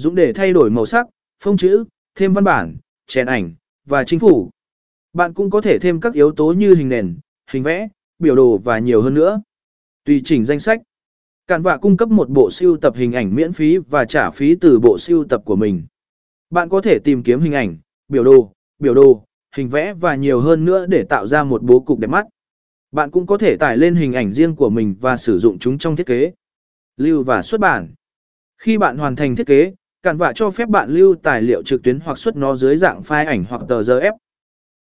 Dùng để thay đổi màu sắc, phông chữ, thêm văn bản, chèn ảnh, và chính phủ. Bạn cũng có thể thêm các yếu tố như hình nền, hình vẽ, biểu đồ và nhiều hơn nữa. Tùy chỉnh danh sách. Cản vạ cung cấp một bộ siêu tập hình ảnh miễn phí và trả phí từ bộ siêu tập của mình. Bạn có thể tìm kiếm hình ảnh, biểu đồ, biểu đồ, hình vẽ và nhiều hơn nữa để tạo ra một bố cục đẹp mắt. Bạn cũng có thể tải lên hình ảnh riêng của mình và sử dụng chúng trong thiết kế, lưu và xuất bản. Khi bạn hoàn thành thiết kế, Cản vạ cho phép bạn lưu tài liệu trực tuyến hoặc xuất nó dưới dạng file ảnh hoặc tờ RF.